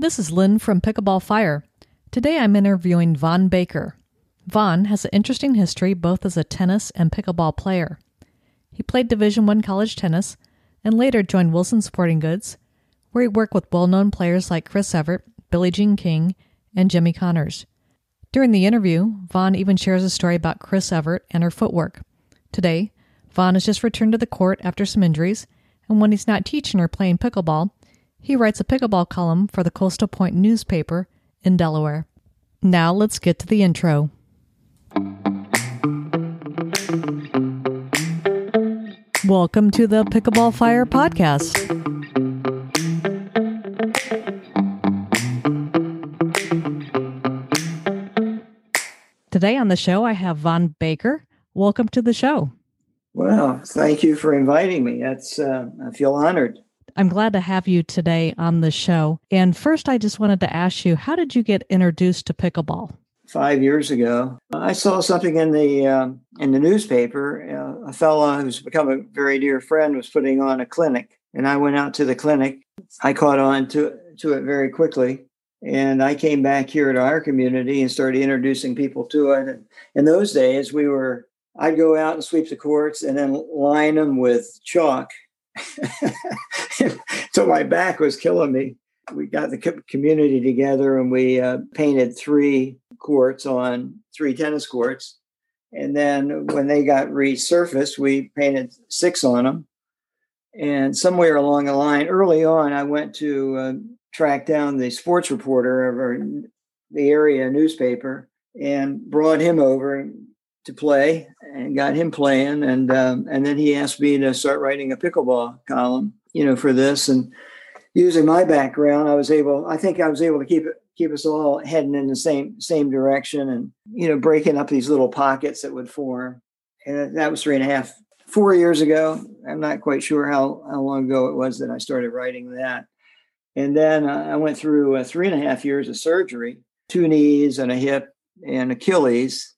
This is Lynn from Pickleball Fire. Today I'm interviewing Vaughn Baker. Vaughn has an interesting history both as a tennis and pickleball player. He played Division I college tennis and later joined Wilson Sporting Goods, where he worked with well known players like Chris Evert, Billie Jean King, and Jimmy Connors. During the interview, Vaughn even shares a story about Chris Evert and her footwork. Today, Vaughn has just returned to the court after some injuries, and when he's not teaching or playing pickleball, he writes a pickleball column for the Coastal Point newspaper in Delaware. Now let's get to the intro. Welcome to the Pickleball Fire podcast. Today on the show, I have Vaughn Baker. Welcome to the show. Well, thank you for inviting me. That's uh, I feel honored. I'm glad to have you today on the show. And first, I just wanted to ask you, how did you get introduced to pickleball? Five years ago, I saw something in the um, in the newspaper. Uh, a fellow who's become a very dear friend was putting on a clinic, and I went out to the clinic. I caught on to to it very quickly, and I came back here to our community and started introducing people to it. And in those days, we were I'd go out and sweep the courts and then line them with chalk so my back was killing me. We got the community together and we uh, painted three courts on three tennis courts. And then when they got resurfaced, we painted six on them. And somewhere along the line, early on, I went to uh, track down the sports reporter of our, the area newspaper and brought him over to play and got him playing. And um, and then he asked me to start writing a pickleball column, you know, for this. And using my background, I was able. I think I was able to keep it keep us all heading in the same same direction, and you know, breaking up these little pockets that would form. And that was three and a half, four years ago. I'm not quite sure how how long ago it was that I started writing that. And then uh, I went through uh, three and a half years of surgery, two knees and a hip and Achilles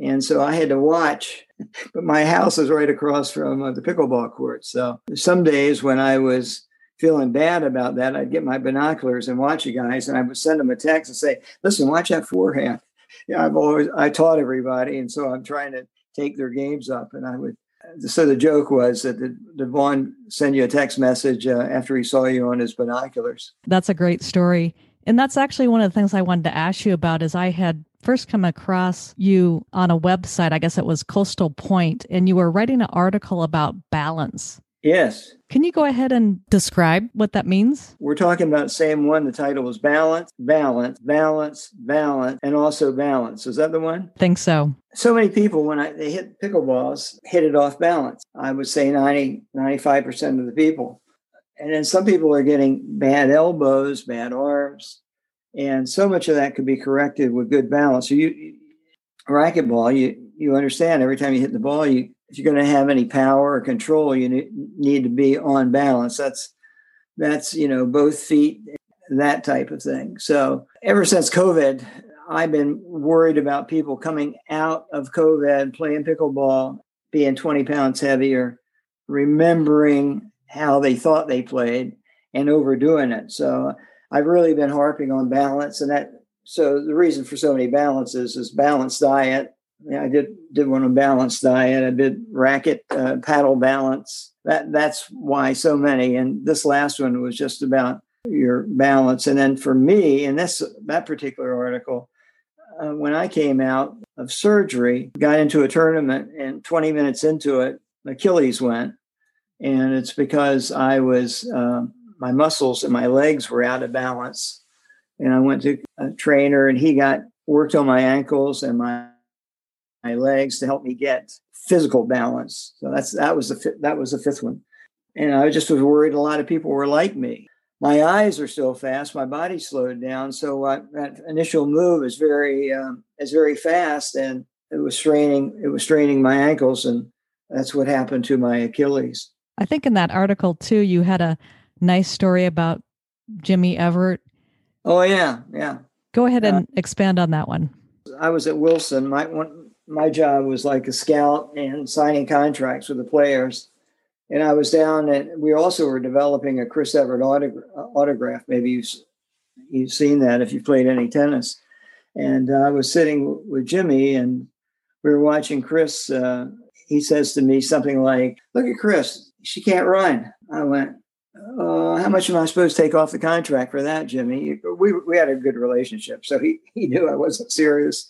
and so I had to watch. But my house is right across from uh, the pickleball court. So some days when I was feeling bad about that, I'd get my binoculars and watch you guys, and I would send them a text and say, "Listen, watch that forehand." Yeah, I've always I taught everybody, and so I'm trying to take their games up. And I would. So the joke was that the, Devon send you a text message uh, after he saw you on his binoculars. That's a great story. And that's actually one of the things I wanted to ask you about is I had first come across you on a website, I guess it was Coastal Point, and you were writing an article about balance. Yes. Can you go ahead and describe what that means? We're talking about same one. The title was Balance, Balance, Balance, Balance, and also Balance. Is that the one? think so. So many people, when I, they hit pickleballs, hit it off balance. I would say 90, 95% of the people. And then some people are getting bad elbows, bad arms, and so much of that could be corrected with good balance. So you racquetball, you you understand every time you hit the ball, you if you're going to have any power or control, you need to be on balance. That's that's you know both feet, that type of thing. So ever since COVID, I've been worried about people coming out of COVID playing pickleball, being 20 pounds heavier, remembering how they thought they played and overdoing it. So I've really been harping on balance, and that so the reason for so many balances is balanced diet. Yeah, I did did one on balanced diet. I did racket uh, paddle balance. That that's why so many. And this last one was just about your balance. And then for me, in this that particular article, uh, when I came out of surgery, got into a tournament, and 20 minutes into it, Achilles went, and it's because I was. Uh, my muscles and my legs were out of balance. And I went to a trainer and he got worked on my ankles and my my legs to help me get physical balance. So that's that was the that was the fifth one. And I just was worried a lot of people were like me. My eyes are still fast. My body slowed down. So uh, that initial move is very um, is very fast, and it was straining it was straining my ankles, and that's what happened to my Achilles. I think in that article too, you had a nice story about Jimmy Evert. Oh yeah, yeah. Go ahead and uh, expand on that one. I was at Wilson. My one, my job was like a scout and signing contracts with the players. And I was down, and we also were developing a Chris Evert autograph. Maybe you've you've seen that if you played any tennis. And uh, I was sitting with Jimmy, and we were watching Chris. Uh, he says to me something like, "Look at Chris; she can't run." I went, uh, "How much am I supposed to take off the contract for that, Jimmy?" We we had a good relationship, so he he knew I wasn't serious.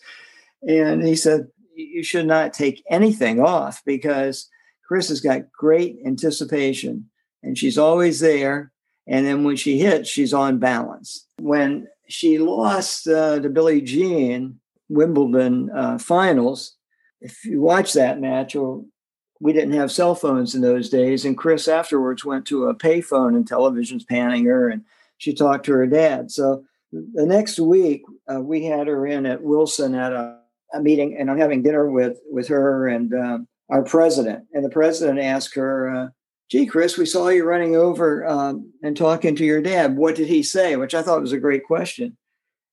And he said, "You should not take anything off because Chris has got great anticipation, and she's always there." And then when she hits, she's on balance. When she lost uh, to Billie Jean Wimbledon uh, finals, if you watch that match, or we didn't have cell phones in those days, and Chris afterwards went to a payphone and television's panning her, and she talked to her dad. So the next week, uh, we had her in at Wilson at a, a, meeting, and I'm having dinner with with her and um, our president. And the president asked her, uh, gee, Chris, we saw you running over um, and talking to your dad. What did he say? Which I thought was a great question.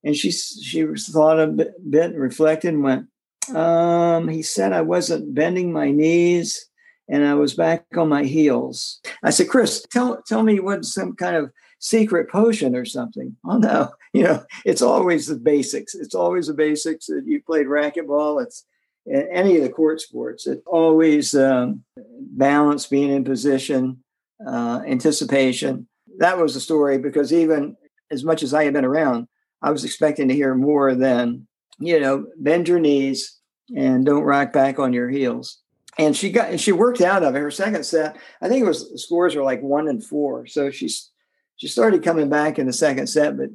And she she thought a bit, bit reflected, and went, um, he said I wasn't bending my knees and I was back on my heels. I said, Chris, tell tell me what some kind of secret potion or something. Oh no, you know, it's always the basics. It's always the basics. That you played racquetball. It's any of the court sports. It always um, balance, being in position, uh, anticipation. That was the story because even as much as I had been around, I was expecting to hear more than you know, bend your knees and don't rock back on your heels. And she got and she worked out of it. Her second set, I think it was the scores were like one and four. So she's she started coming back in the second set, but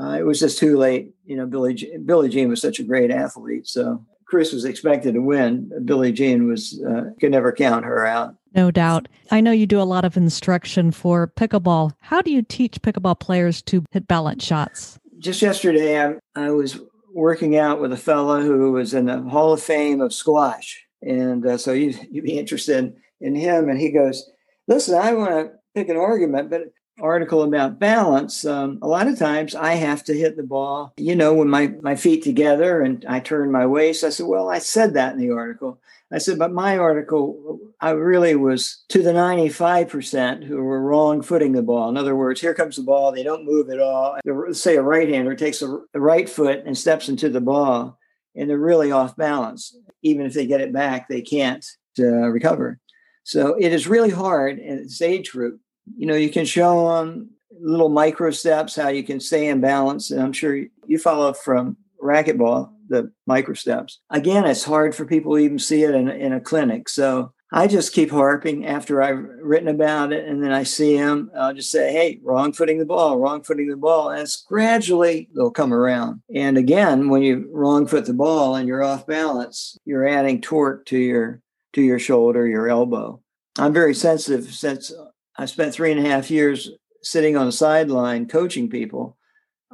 uh, it was just too late. You know, Billie Billie Jean was such a great athlete, so Chris was expected to win. Billie Jean was uh, could never count her out. No doubt. I know you do a lot of instruction for pickleball. How do you teach pickleball players to hit balance shots? Just yesterday, I, I was working out with a fellow who was in the Hall of Fame of squash, and uh, so you you'd be interested in him. And he goes, "Listen, I want to pick an argument, but article about balance, um, a lot of times I have to hit the ball, you know, when my, my feet together and I turn my waist. I said, well, I said that in the article. I said, but my article, I really was to the 95% who were wrong footing the ball. In other words, here comes the ball. They don't move at all. Say a right hander takes the right foot and steps into the ball, and they're really off balance. Even if they get it back, they can't uh, recover. So it is really hard in its age group you know, you can show them little micro steps how you can stay in balance. And I'm sure you follow from racquetball the micro steps. Again, it's hard for people to even see it in, in a clinic. So I just keep harping after I've written about it, and then I see them. I'll just say, "Hey, wrong footing the ball, wrong footing the ball," and it's gradually they'll come around. And again, when you wrong foot the ball and you're off balance, you're adding torque to your to your shoulder, your elbow. I'm very sensitive since I spent three and a half years sitting on the sideline coaching people.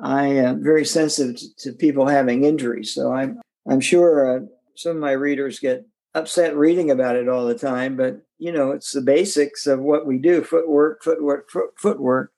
I am very sensitive to, people having injuries. So I'm, I'm sure uh, some of my readers get upset reading about it all the time, but you know, it's the basics of what we do footwork, footwork, foot, footwork,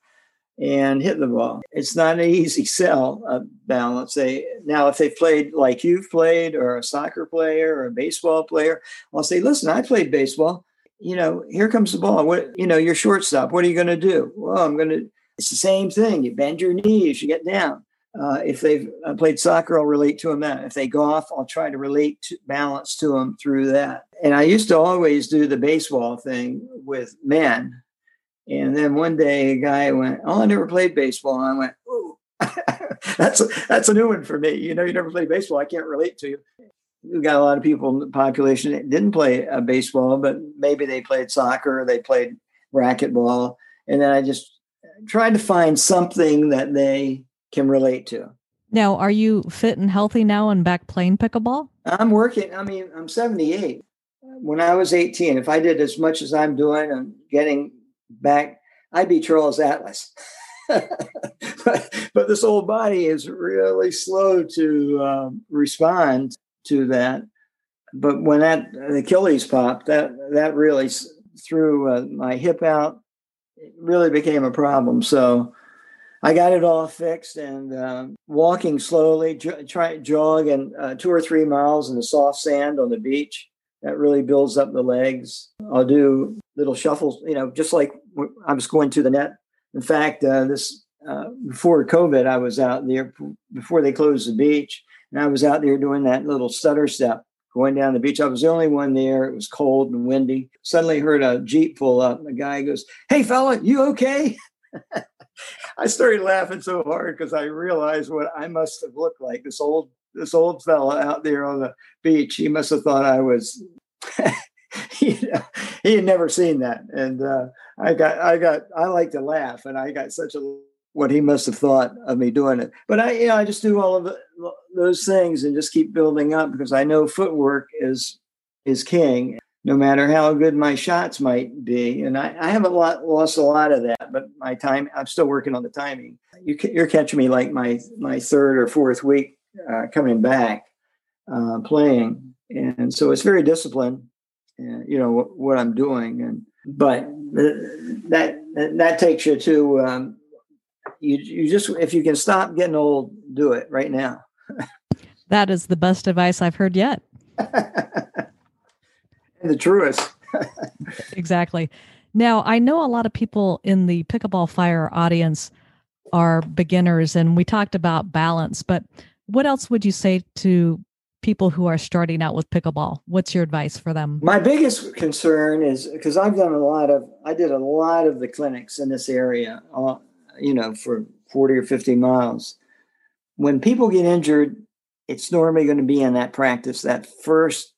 and hit the ball. It's not an easy sell uh, balance. They now, if they played like you've played, or a soccer player, or a baseball player, I'll say, listen, I played baseball you know, here comes the ball. What, you know, your shortstop, what are you going to do? Well, I'm going to, it's the same thing. You bend your knees, you get down. Uh, if they've uh, played soccer, I'll relate to them that. If they golf, I'll try to relate to balance to them through that. And I used to always do the baseball thing with men. And then one day a guy went, Oh, I never played baseball. And I went, Oh, that's, a, that's a new one for me. You know, you never played baseball. I can't relate to you we got a lot of people in the population that didn't play uh, baseball, but maybe they played soccer, they played racquetball, and then I just tried to find something that they can relate to. Now, are you fit and healthy now and back playing pickleball? I'm working. I mean, I'm 78. When I was 18, if I did as much as I'm doing and getting back, I'd be Charles Atlas. but, but this old body is really slow to um, respond to that. But when that Achilles popped, that that really threw uh, my hip out. It really became a problem. So I got it all fixed and uh, walking slowly, j- try jog and uh, two or three miles in the soft sand on the beach. That really builds up the legs. I'll do little shuffles, you know, just like I was going to the net. In fact, uh, this uh, before COVID, I was out there before they closed the beach, and I was out there doing that little stutter step going down the beach. I was the only one there. It was cold and windy. Suddenly heard a Jeep pull up. The guy goes, Hey, fella, you okay? I started laughing so hard because I realized what I must have looked like. This old this old fella out there on the beach. He must have thought I was he, he had never seen that. And uh, I got I got I like to laugh and I got such a what he must have thought of me doing it. But I, yeah, I just do all of the, those things and just keep building up because I know footwork is is king. No matter how good my shots might be, and I, I haven't lot, lost a lot of that, but my time, I'm still working on the timing. You, you're catching me like my my third or fourth week uh, coming back uh, playing, and so it's very disciplined. Uh, you know what, what, I'm doing, and but that that takes you to um, you you just if you can stop getting old, do it right now. that is the best advice I've heard yet. and the truest. exactly. Now, I know a lot of people in the pickleball fire audience are beginners and we talked about balance, but what else would you say to people who are starting out with pickleball? What's your advice for them? My biggest concern is because I've done a lot of, I did a lot of the clinics in this area, uh, you know, for 40 or 50 miles. When people get injured, it's normally going to be in that practice, that first,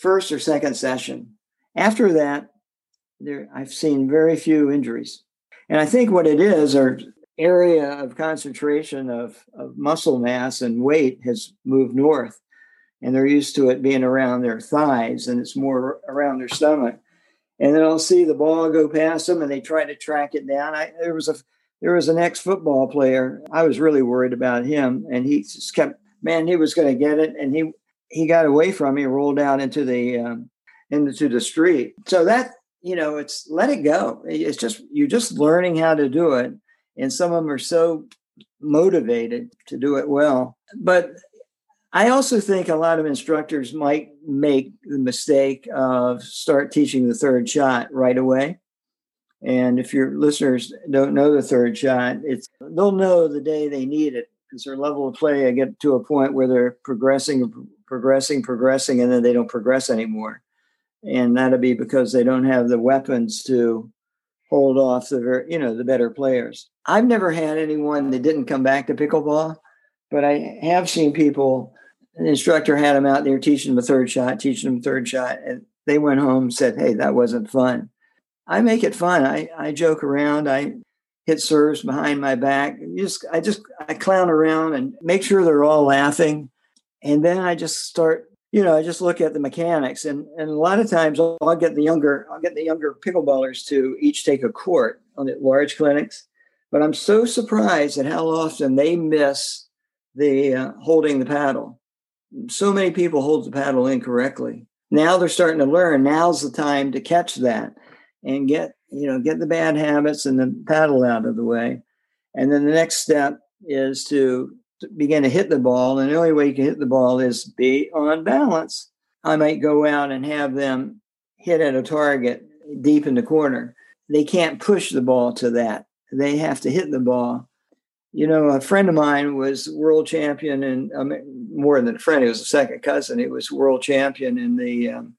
first or second session. After that, there I've seen very few injuries. And I think what it is, or area of concentration of, of muscle mass and weight has moved north. And they're used to it being around their thighs and it's more around their stomach. And then I'll see the ball go past them and they try to track it down. I, there was a there was an ex football player. I was really worried about him, and he just kept, man, he was going to get it, and he he got away from me, rolled out into the um, into the street. So that you know, it's let it go. It's just you're just learning how to do it, and some of them are so motivated to do it well. But I also think a lot of instructors might make the mistake of start teaching the third shot right away and if your listeners don't know the third shot, it's they'll know the day they need it because their level of play I get to a point where they're progressing, progressing, progressing, and then they don't progress anymore. And that'll be because they don't have the weapons to hold off the you know the better players. I've never had anyone that didn't come back to pickleball, but I have seen people. An instructor had them out there teaching them a third shot, teaching them third shot, and they went home and said, "Hey, that wasn't fun." I make it fun. I, I joke around. I hit serves behind my back. Just I just I clown around and make sure they're all laughing. And then I just start, you know, I just look at the mechanics. And and a lot of times I'll, I'll get the younger, I'll get the younger pickleballers to each take a court on the large clinics. But I'm so surprised at how often they miss the uh, holding the paddle. So many people hold the paddle incorrectly. Now they're starting to learn. Now's the time to catch that and get you know get the bad habits and the paddle out of the way. And then the next step is to begin to hit the ball and the only way you can hit the ball is be on balance. I might go out and have them hit at a target deep in the corner. They can't push the ball to that. They have to hit the ball. You know a friend of mine was world champion and um, more than a friend he was a second cousin. He was world champion in the um,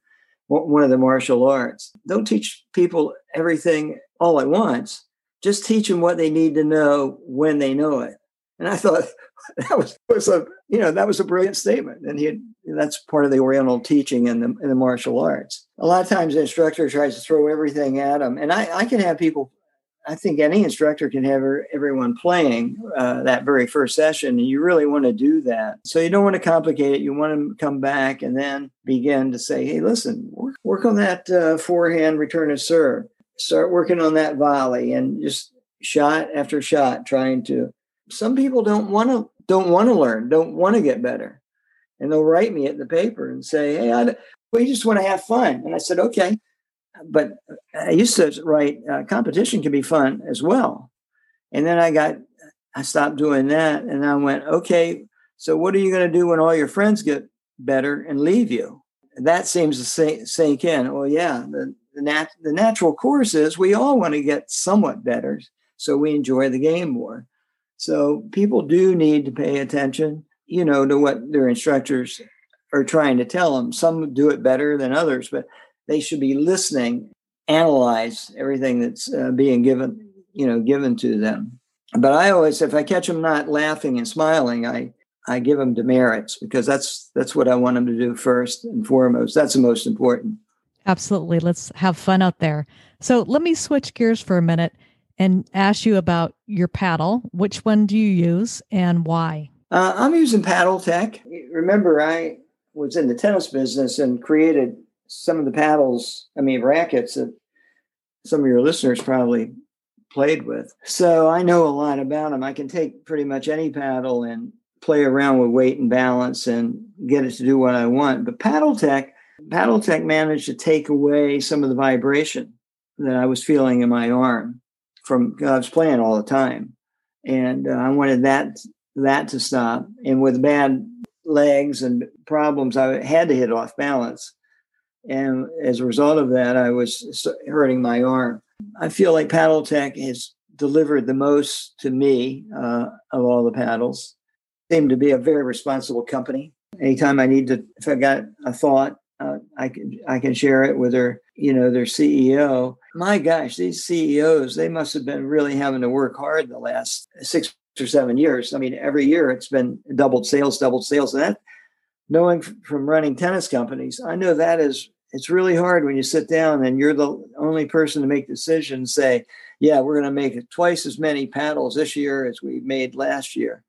one of the martial arts. Don't teach people everything all at once. Just teach them what they need to know when they know it. And I thought that was, was a you know that was a brilliant statement, and he had, that's part of the Oriental teaching in the in the martial arts. A lot of times, the instructor tries to throw everything at them, and I, I can have people I think any instructor can have everyone playing uh, that very first session, and you really want to do that. So you don't want to complicate it. You want to come back and then begin to say, "Hey, listen, work, work on that uh, forehand return of serve. Start working on that volley, and just shot after shot, trying to." Some people don't want to don't want to learn, don't want to get better, and they'll write me at the paper and say, "Hey, I, we just want to have fun." And I said, "Okay." But I used to write uh, competition can be fun as well. And then I got, I stopped doing that and I went, okay, so what are you going to do when all your friends get better and leave you? That seems to sink in. Well, yeah, the, the, nat- the natural course is we all want to get somewhat better. So we enjoy the game more. So people do need to pay attention, you know, to what their instructors are trying to tell them. Some do it better than others, but they should be listening, analyze everything that's uh, being given, you know, given to them. But I always, if I catch them not laughing and smiling, I I give them demerits because that's that's what I want them to do first and foremost. That's the most important. Absolutely. Let's have fun out there. So let me switch gears for a minute and ask you about your paddle. Which one do you use and why? Uh, I'm using Paddletek. Remember, I was in the tennis business and created some of the paddles, I mean, rackets that some of your listeners probably played with. So I know a lot about them. I can take pretty much any paddle and play around with weight and balance and get it to do what I want. But Paddletek, Paddle Tech managed to take away some of the vibration that I was feeling in my arm from I was playing all the time, and uh, I wanted that that to stop. And with bad legs and problems, I had to hit off balance, and as a result of that, I was hurting my arm. I feel like Paddletek has delivered the most to me uh, of all the paddles. Seem to be a very responsible company. Anytime I need to, if I got a thought, uh, I can I can share it with their you know their CEO. My gosh, these CEOs they must have been really having to work hard the last six or seven years. I mean, every year it's been doubled sales, doubled sales, and that knowing from running tennis companies, I know that is it's really hard when you sit down and you're the only person to make decisions. Say, yeah, we're going to make twice as many paddles this year as we made last year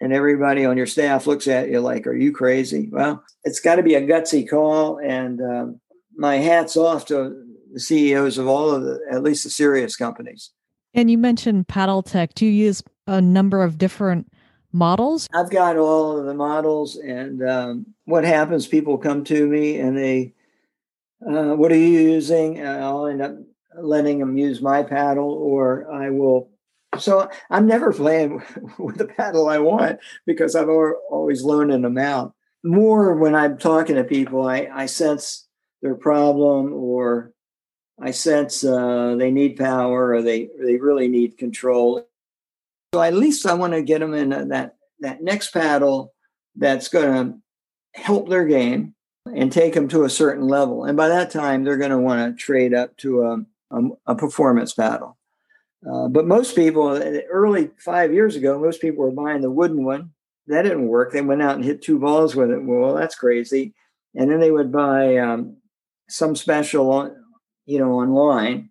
and everybody on your staff looks at you like, "Are you crazy?" Well, it's got to be a gutsy call, and um, my hats off to the CEOs of all of the, at least the serious companies. And you mentioned Paddletek. Do you use a number of different models? I've got all of the models, and um, what happens? People come to me and they, uh, "What are you using?" And I'll end up letting them use my paddle, or I will so I'm never playing with the paddle I want because I'm always loaning them out. More when I'm talking to people, I, I sense their problem or I sense uh, they need power or they, they really need control. So at least I want to get them in that, that next paddle that's going to help their game and take them to a certain level. And by that time, they're going to want to trade up to a, a, a performance paddle. Uh, but most people, uh, early five years ago, most people were buying the wooden one. That didn't work. They went out and hit two balls with it. Well, that's crazy. And then they would buy um, some special, you know, online,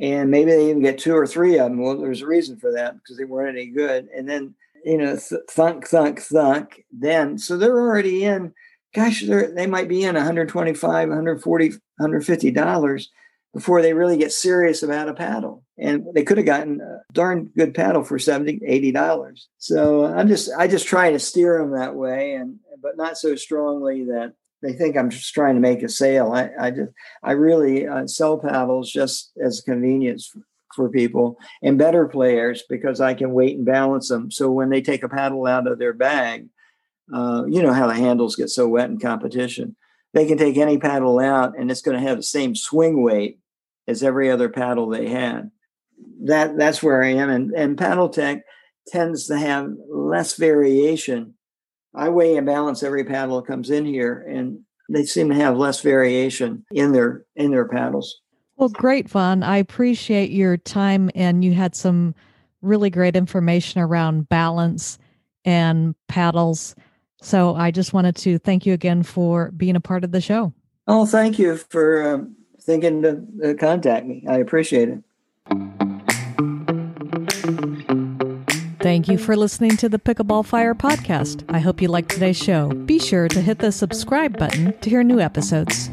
and maybe they even get two or three of them. Well, there's a reason for that because they weren't any good. And then, you know, th- thunk, thunk, thunk. Then, so they're already in. Gosh, they might be in 125, 140, 150 dollars before they really get serious about a paddle. And they could have gotten a darn good paddle for 70 $80. So I'm just, I just try to steer them that way and, but not so strongly that they think I'm just trying to make a sale. I, I just, I really uh, sell paddles just as convenience for, for people and better players because I can weight and balance them. So when they take a paddle out of their bag, uh, you know how the handles get so wet in competition they can take any paddle out and it's going to have the same swing weight as every other paddle they had. That that's where I am. And, and Paddletek tends to have less variation. I weigh and balance every paddle that comes in here, and they seem to have less variation in their in their paddles. Well, great, Vaughn. I appreciate your time, and you had some really great information around balance and paddles. So I just wanted to thank you again for being a part of the show. Oh, thank you for um, thinking to uh, contact me. I appreciate it. Thank you for listening to the Pickleball Fire podcast. I hope you liked today's show. Be sure to hit the subscribe button to hear new episodes.